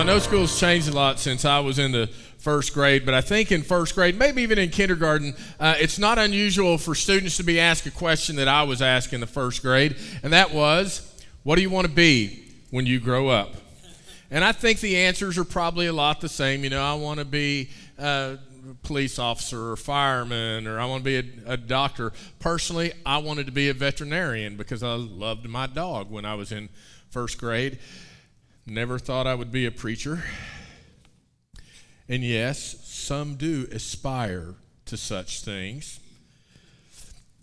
I know school's changed a lot since I was in the first grade, but I think in first grade, maybe even in kindergarten, uh, it's not unusual for students to be asked a question that I was asked in the first grade, and that was, What do you want to be when you grow up? And I think the answers are probably a lot the same. You know, I want to be a police officer or fireman, or I want to be a, a doctor. Personally, I wanted to be a veterinarian because I loved my dog when I was in first grade. Never thought I would be a preacher. And yes, some do aspire to such things.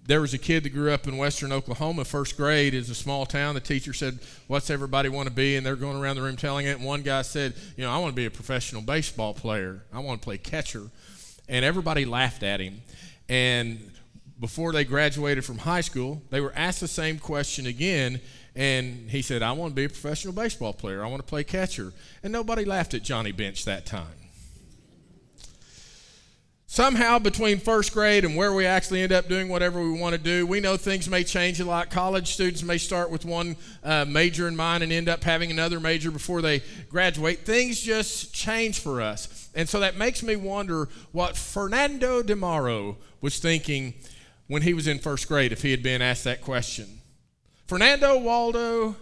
There was a kid that grew up in western Oklahoma, first grade, is a small town. The teacher said, What's everybody want to be? And they're going around the room telling it. And one guy said, You know, I want to be a professional baseball player. I want to play catcher. And everybody laughed at him. And before they graduated from high school, they were asked the same question again. And he said, I want to be a professional baseball player. I want to play catcher. And nobody laughed at Johnny Bench that time. Somehow, between first grade and where we actually end up doing whatever we want to do, we know things may change a lot. College students may start with one uh, major in mind and end up having another major before they graduate. Things just change for us. And so that makes me wonder what Fernando DeMaro was thinking when he was in first grade if he had been asked that question. Fernando Waldo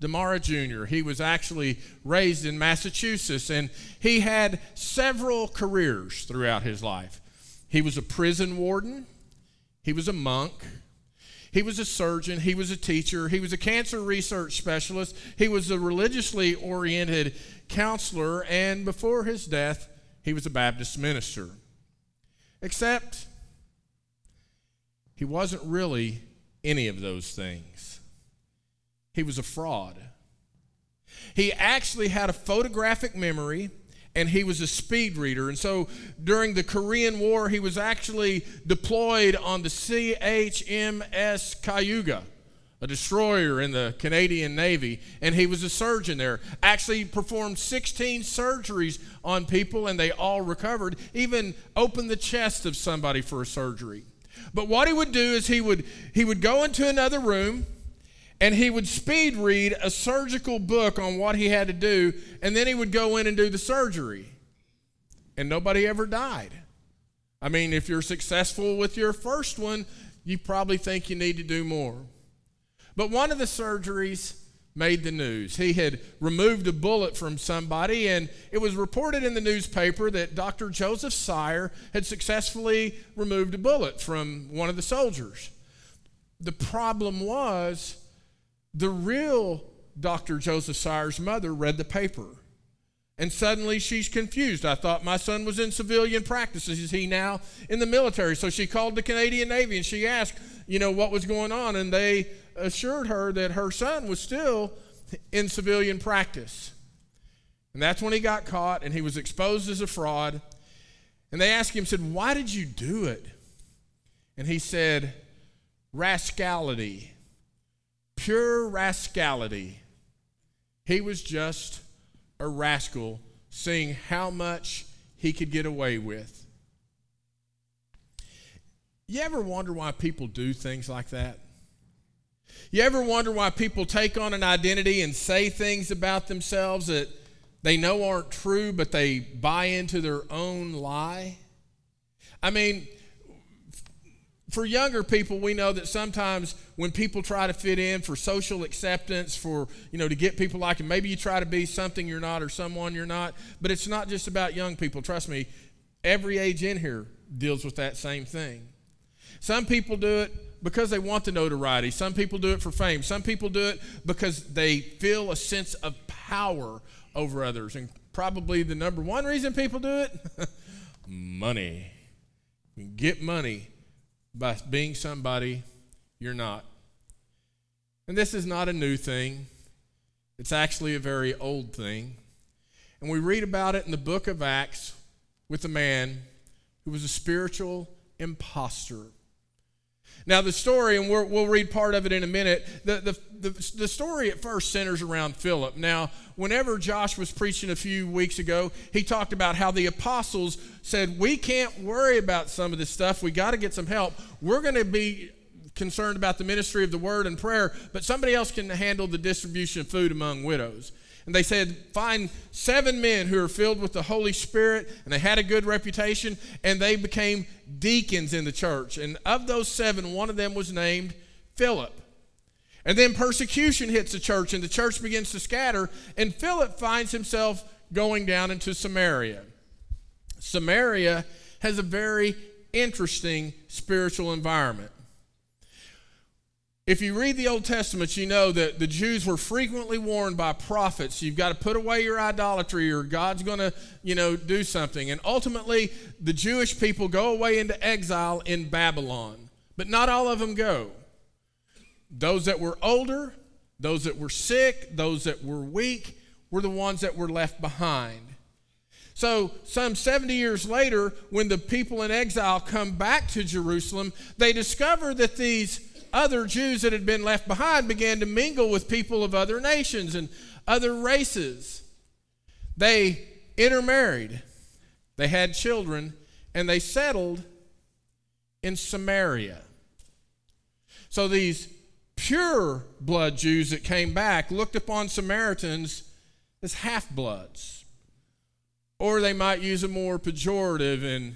DeMara Jr. He was actually raised in Massachusetts and he had several careers throughout his life. He was a prison warden, he was a monk, he was a surgeon, he was a teacher, he was a cancer research specialist, he was a religiously oriented counselor, and before his death, he was a Baptist minister. Except he wasn't really any of those things he was a fraud. He actually had a photographic memory and he was a speed reader. And so during the Korean War, he was actually deployed on the CHMS Cayuga, a destroyer in the Canadian Navy, and he was a surgeon there. Actually performed 16 surgeries on people and they all recovered, even opened the chest of somebody for a surgery. But what he would do is he would he would go into another room and he would speed read a surgical book on what he had to do, and then he would go in and do the surgery. And nobody ever died. I mean, if you're successful with your first one, you probably think you need to do more. But one of the surgeries made the news. He had removed a bullet from somebody, and it was reported in the newspaper that Dr. Joseph Cyr had successfully removed a bullet from one of the soldiers. The problem was, the real Dr. Joseph Cyr's mother read the paper. And suddenly she's confused. I thought my son was in civilian practice. Is he now in the military? So she called the Canadian Navy and she asked, you know, what was going on. And they assured her that her son was still in civilian practice. And that's when he got caught and he was exposed as a fraud. And they asked him, said, Why did you do it? And he said, Rascality pure rascality. He was just a rascal, seeing how much he could get away with. You ever wonder why people do things like that? You ever wonder why people take on an identity and say things about themselves that they know aren't true, but they buy into their own lie? I mean, for younger people, we know that sometimes when people try to fit in for social acceptance, for, you know, to get people like them, maybe you try to be something you're not or someone you're not, but it's not just about young people. Trust me, every age in here deals with that same thing. Some people do it because they want the notoriety. Some people do it for fame. Some people do it because they feel a sense of power over others. And probably the number one reason people do it money. Get money by being somebody you're not. And this is not a new thing, it's actually a very old thing. And we read about it in the book of Acts with a man who was a spiritual impostor. Now, the story, and we will read part of it in a minute, the, the, the, the, story at first centers around Philip. Now, whenever Josh was preaching a few weeks ago, he talked about how the apostles said, We can't worry about some of this stuff. We got to get some help. We're going to be concerned about the ministry of the word and prayer, but somebody else can handle the distribution of food among widows. And they said, Find seven men who are filled with the Holy Spirit, and they had a good reputation, and they became deacons in the church. And of those seven, one of them was named Philip. And then persecution hits the church, and the church begins to scatter, and Philip finds himself going down into Samaria. Samaria has a very interesting spiritual environment. If you read the Old Testament, you know that the Jews were frequently warned by prophets, you've got to put away your idolatry or God's going to, you know, do something. And ultimately, the Jewish people go away into exile in Babylon. But not all of them go. Those that were older, those that were sick, those that were weak were the ones that were left behind. So, some 70 years later, when the people in exile come back to Jerusalem, they discover that these other Jews that had been left behind began to mingle with people of other nations and other races. They intermarried, they had children, and they settled in Samaria. So these pure blood Jews that came back looked upon Samaritans as half bloods. Or they might use a more pejorative and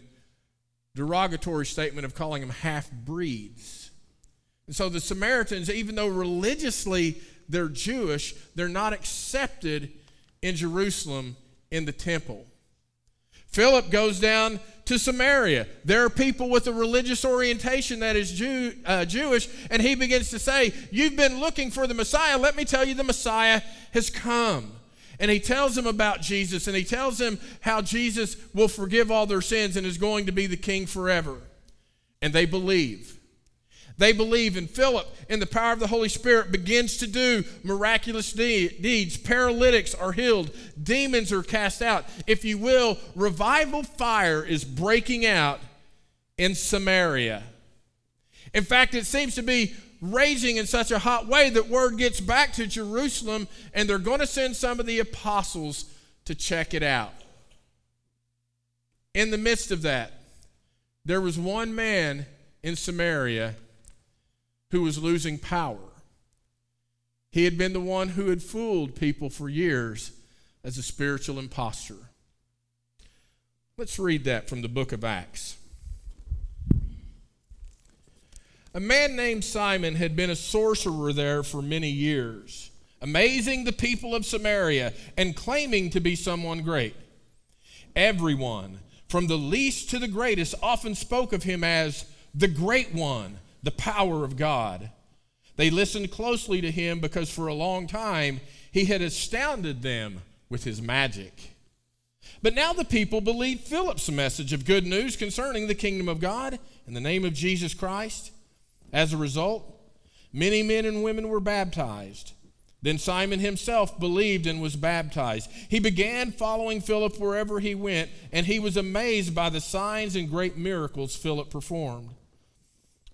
derogatory statement of calling them half breeds. And so the Samaritans, even though religiously they're Jewish, they're not accepted in Jerusalem in the temple. Philip goes down to Samaria. There are people with a religious orientation that is Jew, uh, Jewish, and he begins to say, You've been looking for the Messiah. Let me tell you, the Messiah has come. And he tells them about Jesus, and he tells them how Jesus will forgive all their sins and is going to be the king forever. And they believe. They believe in Philip, and the power of the Holy Spirit begins to do miraculous de- deeds. Paralytics are healed, demons are cast out. If you will, revival fire is breaking out in Samaria. In fact, it seems to be raging in such a hot way that word gets back to Jerusalem, and they're going to send some of the apostles to check it out. In the midst of that, there was one man in Samaria who was losing power. He had been the one who had fooled people for years as a spiritual impostor. Let's read that from the book of Acts. A man named Simon had been a sorcerer there for many years, amazing the people of Samaria and claiming to be someone great. Everyone, from the least to the greatest, often spoke of him as the great one the power of God. They listened closely to him because for a long time he had astounded them with his magic. But now the people believed Philip's message of good news concerning the kingdom of God in the name of Jesus Christ. As a result, many men and women were baptized. Then Simon himself believed and was baptized. He began following Philip wherever he went, and he was amazed by the signs and great miracles Philip performed.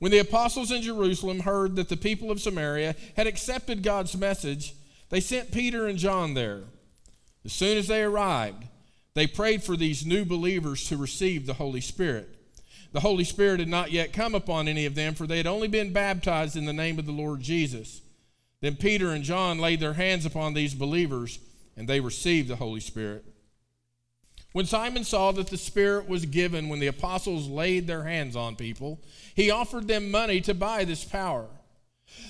When the apostles in Jerusalem heard that the people of Samaria had accepted God's message, they sent Peter and John there. As soon as they arrived, they prayed for these new believers to receive the Holy Spirit. The Holy Spirit had not yet come upon any of them, for they had only been baptized in the name of the Lord Jesus. Then Peter and John laid their hands upon these believers, and they received the Holy Spirit. When Simon saw that the Spirit was given when the apostles laid their hands on people, he offered them money to buy this power.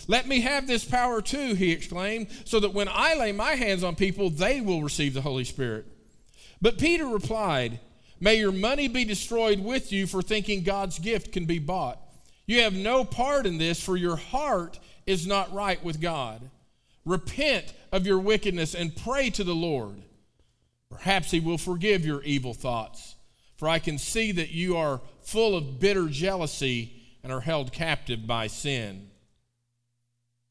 Let me have this power too, he exclaimed, so that when I lay my hands on people, they will receive the Holy Spirit. But Peter replied, May your money be destroyed with you for thinking God's gift can be bought. You have no part in this, for your heart is not right with God. Repent of your wickedness and pray to the Lord. Perhaps he will forgive your evil thoughts, for I can see that you are full of bitter jealousy and are held captive by sin.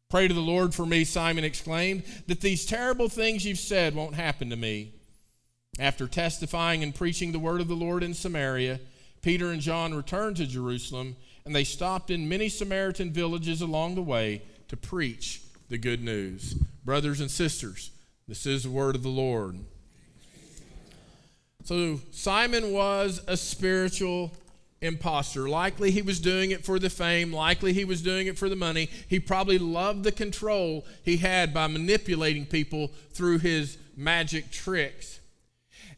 Pray to the Lord for me, Simon exclaimed, that these terrible things you've said won't happen to me. After testifying and preaching the word of the Lord in Samaria, Peter and John returned to Jerusalem, and they stopped in many Samaritan villages along the way to preach the good news. Brothers and sisters, this is the word of the Lord. So, Simon was a spiritual imposter. Likely he was doing it for the fame, likely he was doing it for the money. He probably loved the control he had by manipulating people through his magic tricks.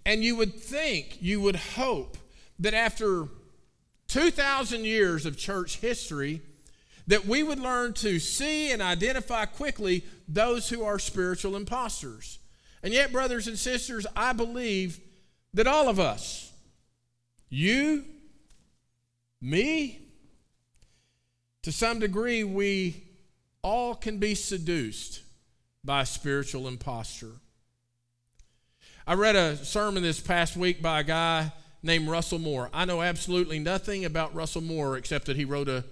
And you would think, you would hope that after 2,000 years of church history, that we would learn to see and identify quickly those who are spiritual imposters. And yet, brothers and sisters, I believe that all of us, you, me, to some degree, we all can be seduced by spiritual imposture. I read a sermon this past week by a guy named Russell Moore. I know absolutely nothing about Russell Moore except that he wrote a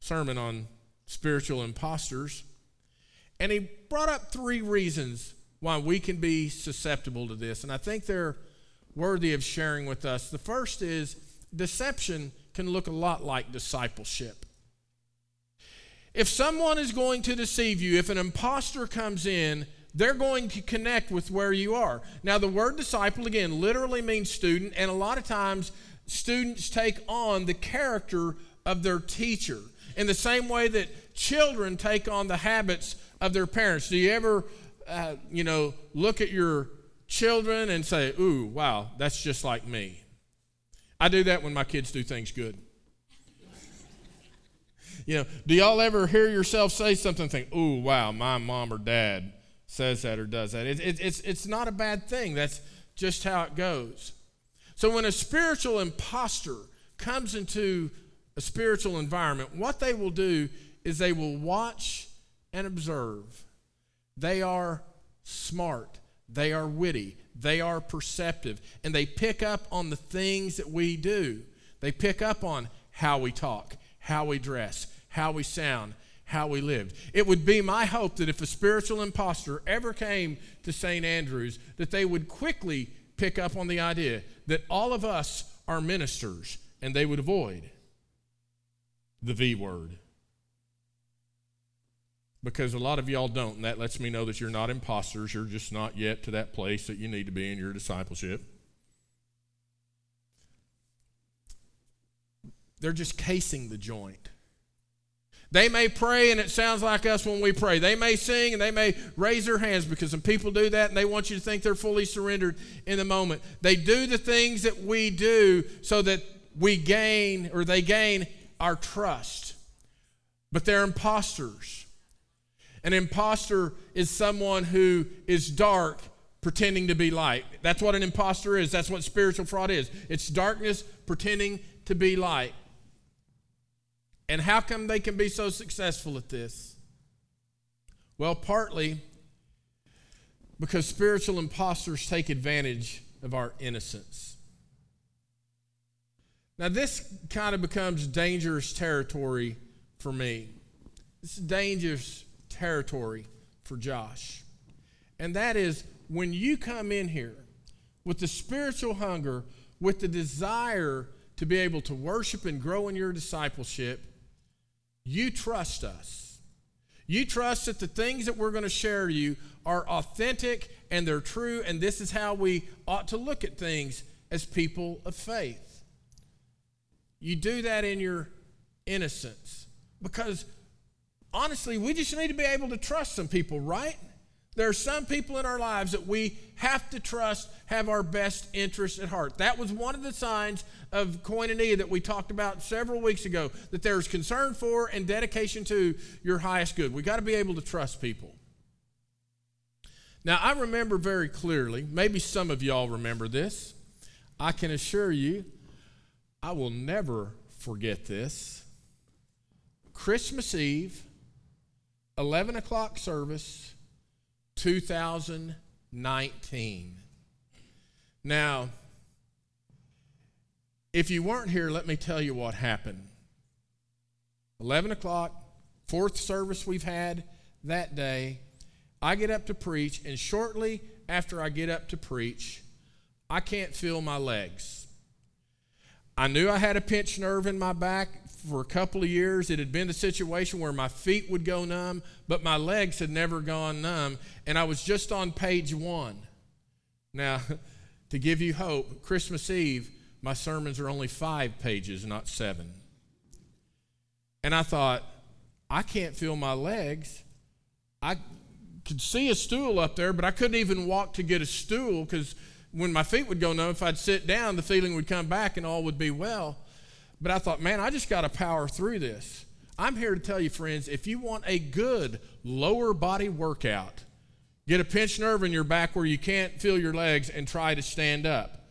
sermon on spiritual imposters. And he brought up three reasons why we can be susceptible to this. And I think they're worthy of sharing with us. The first is deception can look a lot like discipleship. If someone is going to deceive you, if an impostor comes in, they're going to connect with where you are. Now, the word disciple, again, literally means student, and a lot of times students take on the character of their teacher in the same way that children take on the habits of their parents. Do you ever, uh, you know, look at your children and say, ooh, wow, that's just like me? I do that when my kids do things good. you know, do y'all ever hear yourself say something and think, ooh, wow, my mom or dad says that or does that. It, it, it's, it's not a bad thing. That's just how it goes. So when a spiritual impostor comes into a spiritual environment, what they will do is they will watch and observe. They are smart, they are witty, they are perceptive, and they pick up on the things that we do. They pick up on how we talk, how we dress, how we sound, how we lived. It would be my hope that if a spiritual impostor ever came to St. Andrews, that they would quickly pick up on the idea that all of us are ministers and they would avoid the V word. Because a lot of y'all don't, and that lets me know that you're not imposters. You're just not yet to that place that you need to be in your discipleship. They're just casing the joint. They may pray and it sounds like us when we pray. They may sing and they may raise their hands because some people do that and they want you to think they're fully surrendered in the moment. They do the things that we do so that we gain or they gain our trust. But they're imposters. An impostor is someone who is dark pretending to be light. That's what an impostor is. That's what spiritual fraud is. It's darkness pretending to be light. And how come they can be so successful at this? Well, partly because spiritual imposters take advantage of our innocence. Now, this kind of becomes dangerous territory for me. Is dangerous territory for Josh. And that is when you come in here with the spiritual hunger, with the desire to be able to worship and grow in your discipleship, you trust us. You trust that the things that we're going to share you are authentic and they're true, and this is how we ought to look at things as people of faith. You do that in your innocence because honestly, we just need to be able to trust some people, right? There are some people in our lives that we have to trust have our best interests at heart. That was one of the signs of koinonia that we talked about several weeks ago that there's concern for and dedication to your highest good. We got to be able to trust people. Now, I remember very clearly, maybe some of y'all remember this. I can assure you, I will never forget this. Christmas Eve, 11 o'clock service 2019. Now, if you weren't here, let me tell you what happened. 11 o'clock, fourth service we've had that day. I get up to preach, and shortly after I get up to preach, I can't feel my legs. I knew I had a pinched nerve in my back for a couple of years. It had been the situation where my feet would go numb, but my legs had never gone numb. And I was just on page one. Now, to give you hope, Christmas Eve, my sermons are only five pages, not seven. And I thought, I can't feel my legs. I could see a stool up there, but I couldn't even walk to get a stool because when my feet would go numb, if I'd sit down, the feeling would come back and all would be well. But I thought, man, I just got to power through this. I'm here to tell you, friends, if you want a good lower body workout, get a pinched nerve in your back where you can't feel your legs and try to stand up.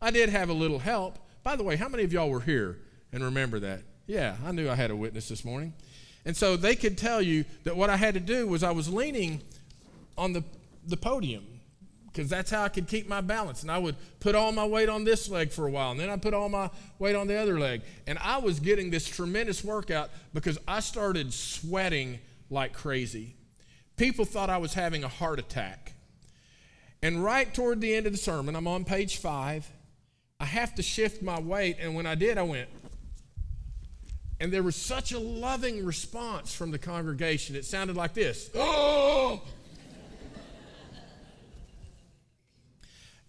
I did have a little help. By the way, how many of y'all were here and remember that? Yeah, I knew I had a witness this morning. And so they could tell you that what I had to do was I was leaning on the, the podium because that's how I could keep my balance. And I would put all my weight on this leg for a while, and then I put all my weight on the other leg. And I was getting this tremendous workout because I started sweating like crazy. People thought I was having a heart attack. And right toward the end of the sermon, I'm on page five, I have to shift my weight. And when I did, I went, and there was such a loving response from the congregation. It sounded like this Oh!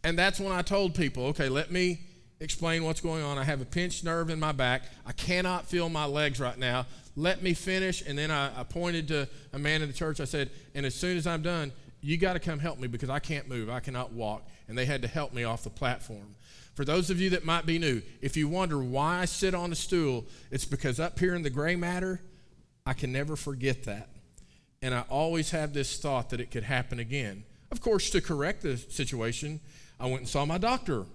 And that's when I told people, okay, let me explain what's going on. I have a pinched nerve in my back. I cannot feel my legs right now. Let me finish. And then I, I pointed to a man in the church. I said, and as soon as I'm done, you got to come help me because I can't move. I cannot walk. And they had to help me off the platform. For those of you that might be new, if you wonder why I sit on a stool, it's because up here in the gray matter, I can never forget that. And I always have this thought that it could happen again. Of course, to correct the situation, I went and saw my doctor.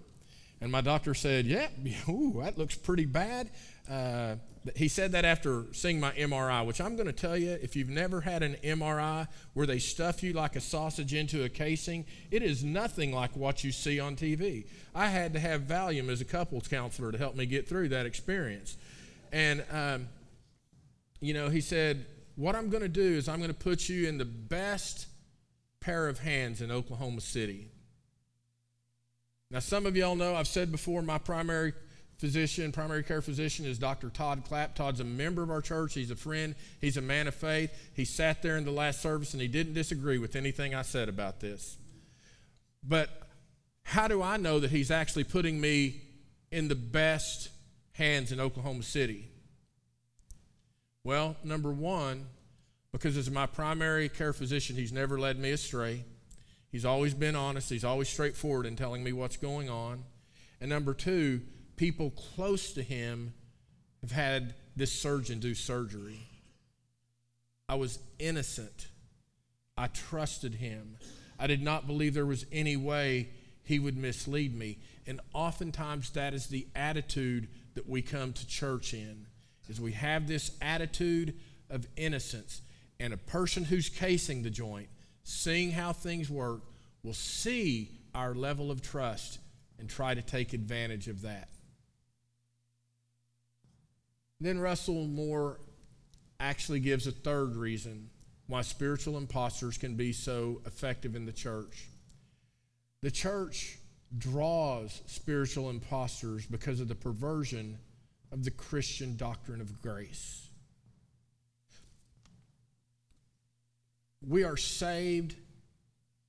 And my doctor said, Yeah, ooh, that looks pretty bad. Uh, he said that after seeing my MRI, which I'm going to tell you, if you've never had an MRI where they stuff you like a sausage into a casing, it is nothing like what you see on TV. I had to have Valium as a couples counselor to help me get through that experience. And, um, you know, he said, What I'm going to do is I'm going to put you in the best pair of hands in Oklahoma City. Now, some of y'all know I've said before my primary physician, primary care physician is Dr. Todd Clapp. Todd's a member of our church. He's a friend. He's a man of faith. He sat there in the last service and he didn't disagree with anything I said about this. But how do I know that he's actually putting me in the best hands in Oklahoma City? Well, number one, because as my primary care physician, he's never led me astray. He's always been honest. He's always straightforward in telling me what's going on. And number two, people close to him have had this surgeon do surgery. I was innocent. I trusted him. I did not believe there was any way he would mislead me. And oftentimes that is the attitude that we come to church in. Is we have this attitude of innocence. And a person who's casing the joint, seeing how things work, will see our level of trust and try to take advantage of that. Then Russell Moore actually gives a third reason why spiritual imposters can be so effective in the church. The church draws spiritual imposters because of the perversion of the Christian doctrine of grace. We are saved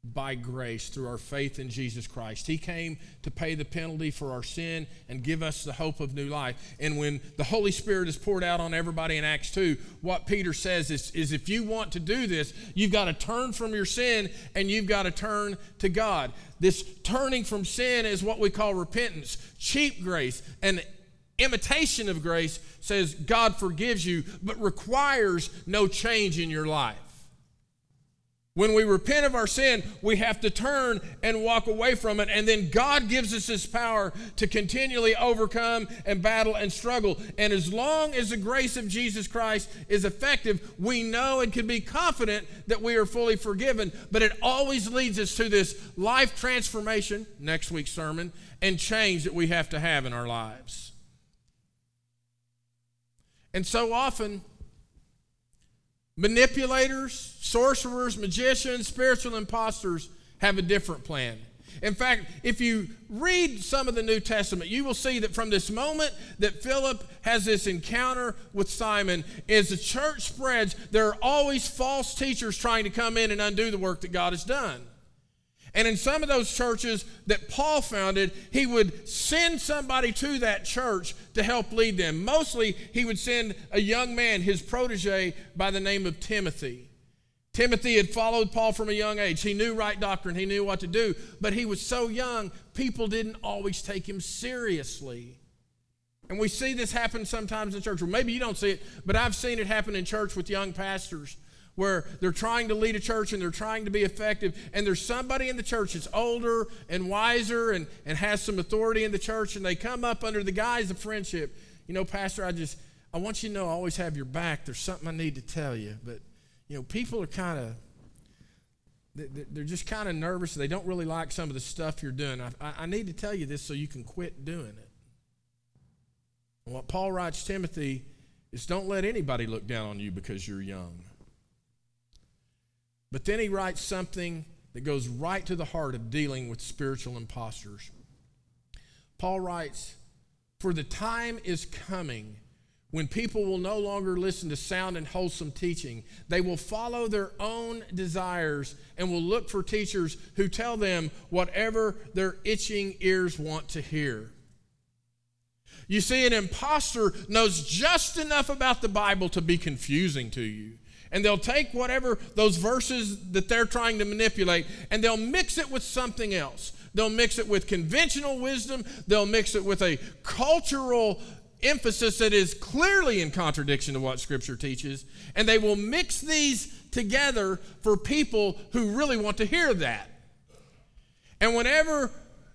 by grace through our faith in Jesus Christ. He came to pay the penalty for our sin and give us the hope of new life. And when the Holy Spirit is poured out on everybody in Acts 2, what Peter says is, is if you want to do this, you've got to turn from your sin and you've got to turn to God. This turning from sin is what we call repentance, cheap grace. And imitation of grace says God forgives you, but requires no change in your life. When we repent of our sin, we have to turn and walk away from it. And then God gives us His power to continually overcome and battle and struggle. And as long as the grace of Jesus Christ is effective, we know and can be confident that we are fully forgiven. But it always leads us to this life transformation, next week's sermon, and change that we have to have in our lives. And so often, Manipulators, sorcerers, magicians, spiritual imposters have a different plan. In fact, if you read some of the New Testament, you will see that from this moment that Philip has this encounter with Simon, as the church spreads, there are always false teachers trying to come in and undo the work that God has done. And in some of those churches that Paul founded, he would send somebody to that church to help lead them. Mostly, he would send a young man, his protege, by the name of Timothy. Timothy had followed Paul from a young age. He knew right doctrine, he knew what to do, but he was so young, people didn't always take him seriously. And we see this happen sometimes in church. Well, maybe you don't see it, but I've seen it happen in church with young pastors where they're trying to lead a church and they're trying to be effective, and there's somebody in the church that's older and wiser and, and has some authority in the church, and they come up under the guise of friendship. You know, Pastor, I just, I want you to know I always have your back. There's something I need to tell you. But, you know, people are kind of, they're just kind of nervous. They don't really like some of the stuff you're doing. I, I need to tell you this so you can quit doing it. And what Paul writes Timothy is don't let anybody look down on you because you're young. But then he writes something that goes right to the heart of dealing with spiritual imposters. Paul writes, For the time is coming when people will no longer listen to sound and wholesome teaching. They will follow their own desires and will look for teachers who tell them whatever their itching ears want to hear. You see, an impostor knows just enough about the Bible to be confusing to you and they'll take whatever those verses that they're trying to manipulate and they'll mix it with something else. They'll mix it with conventional wisdom, they'll mix it with a cultural emphasis that is clearly in contradiction to what Scripture teaches, and they will mix these together for people who really want to hear that. And whenever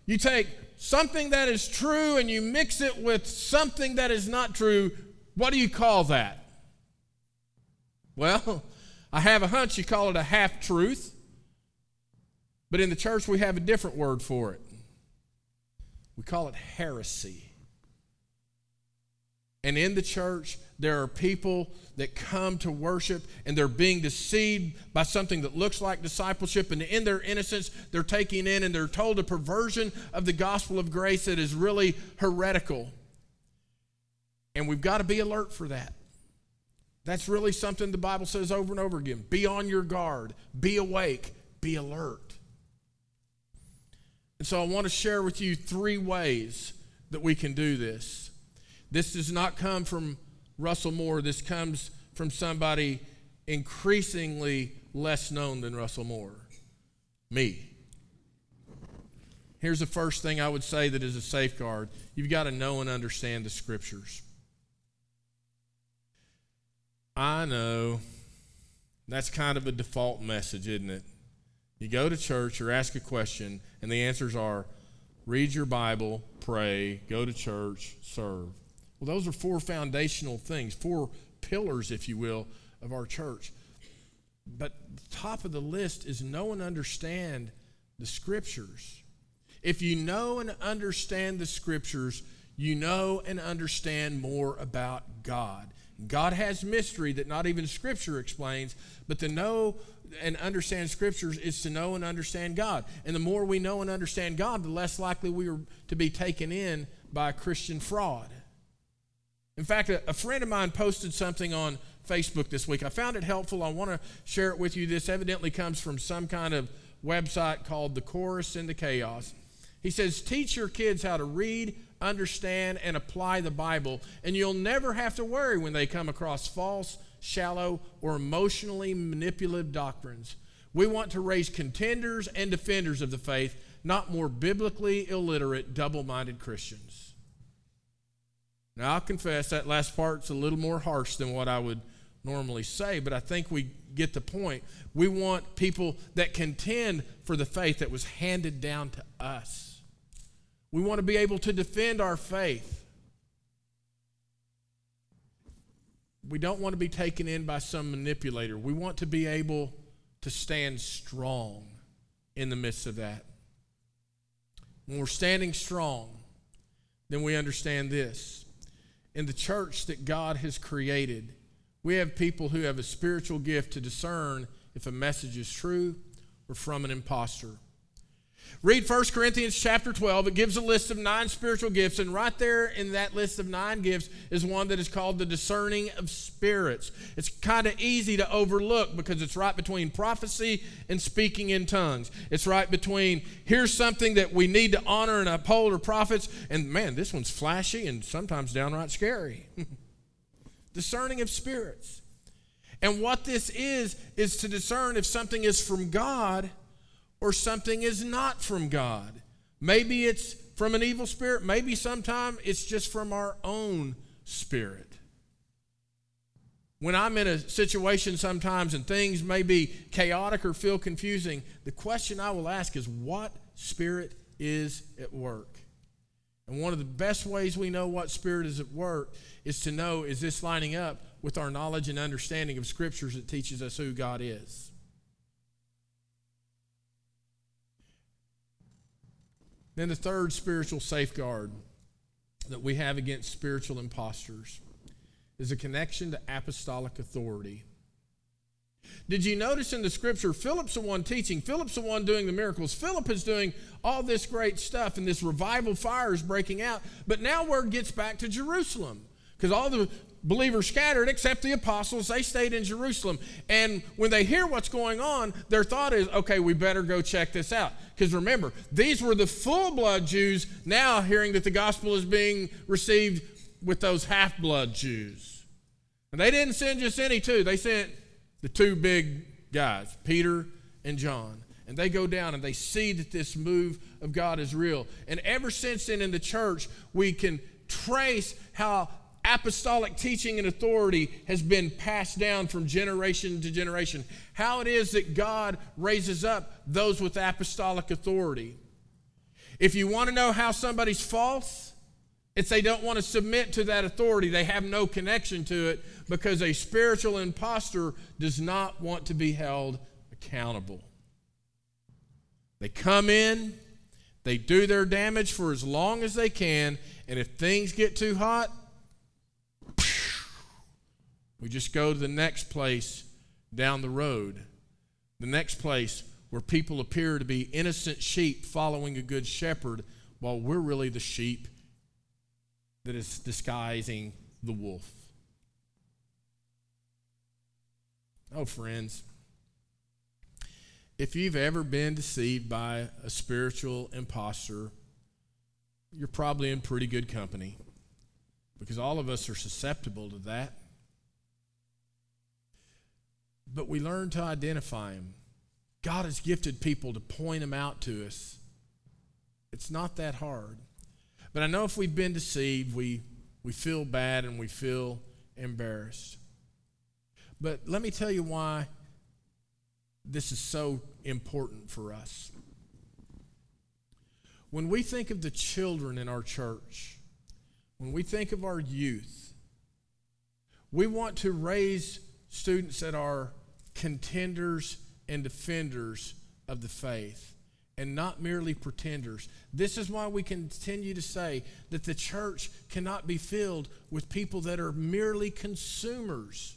you take something that is true and you mix it with something that is not true, what do you call that? Well, I have a hunch you call it a half truth, but in the church we have a different word for it. We call it heresy. And in the church, there are people that come to worship and they're being deceived by something that looks like discipleship. And in their innocence, they're taking in and they're told a perversion of the gospel of grace that is really heretical. And we've got to be alert for that. That's really something the Bible says over and over again. Be on your guard, be awake, be alert. And so I want to share with you three ways that we can do this. This does not come from Russell Moore, this comes from somebody increasingly less known than Russell Moore me. Here's the first thing I would say that is a safeguard you've got to know and understand the scriptures. I know. That's kind of a default message, isn't it? You go to church or ask a question, and the answers are read your Bible, pray, go to church, serve. Well, those are four foundational things, four pillars, if you will, of our church. But top of the list is know and understand the scriptures. If you know and understand the scriptures, you know and understand more about God. God has mystery that not even Scripture explains, but to know and understand Scriptures is to know and understand God. And the more we know and understand God, the less likely we are to be taken in by Christian fraud. In fact, a, a friend of mine posted something on Facebook this week. I found it helpful. I want to share it with you. This evidently comes from some kind of website called The Chorus in the Chaos. He says, Teach your kids how to read, understand, and apply the Bible, and you'll never have to worry when they come across false, shallow, or emotionally manipulative doctrines. We want to raise contenders and defenders of the faith, not more biblically illiterate, double minded Christians. Now, I'll confess that last part's a little more harsh than what I would normally say, but I think we get the point. We want people that contend for the faith that was handed down to us. We want to be able to defend our faith. We don't want to be taken in by some manipulator. We want to be able to stand strong in the midst of that. When we're standing strong, then we understand this. In the church that God has created, we have people who have a spiritual gift to discern if a message is true or from an impostor. Read 1 Corinthians chapter 12. It gives a list of nine spiritual gifts, and right there in that list of nine gifts is one that is called the discerning of spirits. It's kind of easy to overlook because it's right between prophecy and speaking in tongues. It's right between here's something that we need to honor and uphold or prophets, and man, this one's flashy and sometimes downright scary. discerning of spirits. And what this is, is to discern if something is from God or something is not from God. Maybe it's from an evil spirit, maybe sometime it's just from our own spirit. When I'm in a situation sometimes and things may be chaotic or feel confusing, the question I will ask is what spirit is at work? And one of the best ways we know what spirit is at work is to know is this lining up with our knowledge and understanding of scriptures that teaches us who God is. Then the third spiritual safeguard that we have against spiritual imposters is a connection to apostolic authority. Did you notice in the scripture, Philip's the one teaching, Philip's the one doing the miracles. Philip is doing all this great stuff, and this revival fire is breaking out. But now word gets back to Jerusalem because all the believers scattered except the apostles. They stayed in Jerusalem. And when they hear what's going on, their thought is, okay, we better go check this out. Because remember, these were the full blood Jews now hearing that the gospel is being received with those half blood Jews. And they didn't send just any two, they sent the two big guys, Peter and John. And they go down and they see that this move of God is real. And ever since then in the church, we can trace how apostolic teaching and authority has been passed down from generation to generation. How it is that God raises up those with apostolic authority. If you want to know how somebody's false, it's they don't want to submit to that authority. They have no connection to it because a spiritual impostor does not want to be held accountable. They come in, they do their damage for as long as they can, and if things get too hot, we just go to the next place down the road, the next place where people appear to be innocent sheep following a good shepherd while we're really the sheep that is disguising the wolf. Oh, friends, if you've ever been deceived by a spiritual impostor, you're probably in pretty good company because all of us are susceptible to that but we learn to identify them. God has gifted people to point them out to us. It's not that hard. But I know if we've been deceived, we, we feel bad and we feel embarrassed. But let me tell you why this is so important for us. When we think of the children in our church, when we think of our youth, we want to raise students that are contenders and defenders of the faith and not merely pretenders. This is why we continue to say that the church cannot be filled with people that are merely consumers.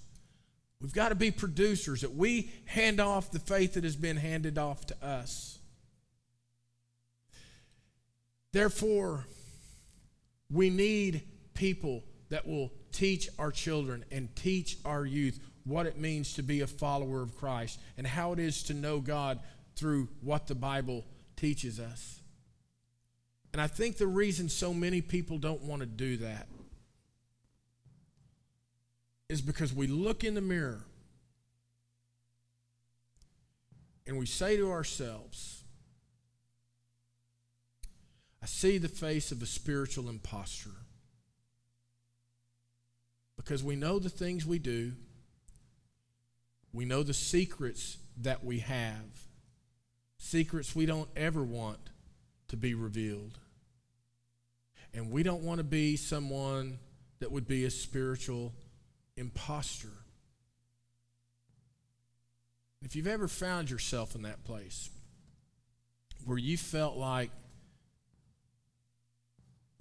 We've got to be producers, that we hand off the faith that has been handed off to us. Therefore, we need people that will teach our children and teach our youth what it means to be a follower of Christ and how it is to know God through what the Bible teaches us. And I think the reason so many people don't want to do that is because we look in the mirror and we say to ourselves, I see the face of a spiritual impostor. Because we know the things we do, we know the secrets that we have, secrets we don't ever want to be revealed. And we don't want to be someone that would be a spiritual impostor. If you've ever found yourself in that place where you felt like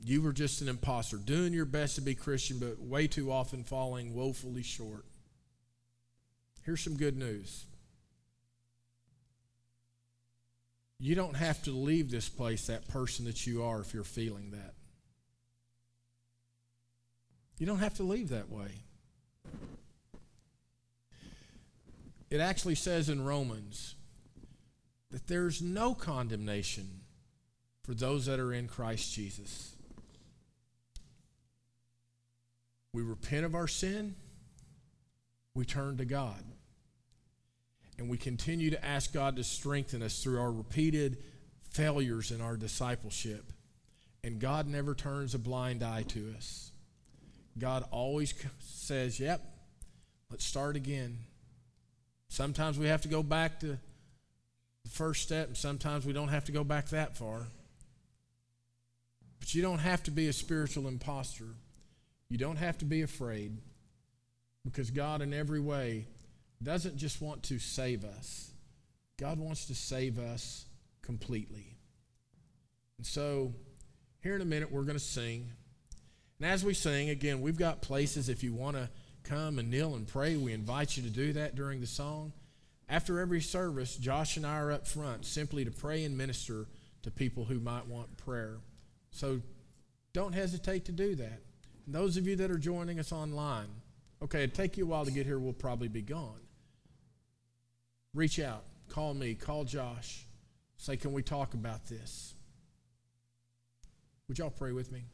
you were just an impostor, doing your best to be Christian, but way too often falling woefully short, Here's some good news. You don't have to leave this place that person that you are if you're feeling that. You don't have to leave that way. It actually says in Romans that there's no condemnation for those that are in Christ Jesus. We repent of our sin, we turn to God. And we continue to ask God to strengthen us through our repeated failures in our discipleship. And God never turns a blind eye to us. God always says, Yep, let's start again. Sometimes we have to go back to the first step, and sometimes we don't have to go back that far. But you don't have to be a spiritual impostor. You don't have to be afraid because God, in every way, doesn't just want to save us, God wants to save us completely. And so, here in a minute, we're going to sing. And as we sing, again, we've got places if you want to come and kneel and pray, we invite you to do that during the song. After every service, Josh and I are up front simply to pray and minister to people who might want prayer. So don't hesitate to do that. And those of you that are joining us online, okay, it'll take you a while to get here, we'll probably be gone. Reach out, call me, call Josh, say, Can we talk about this? Would y'all pray with me?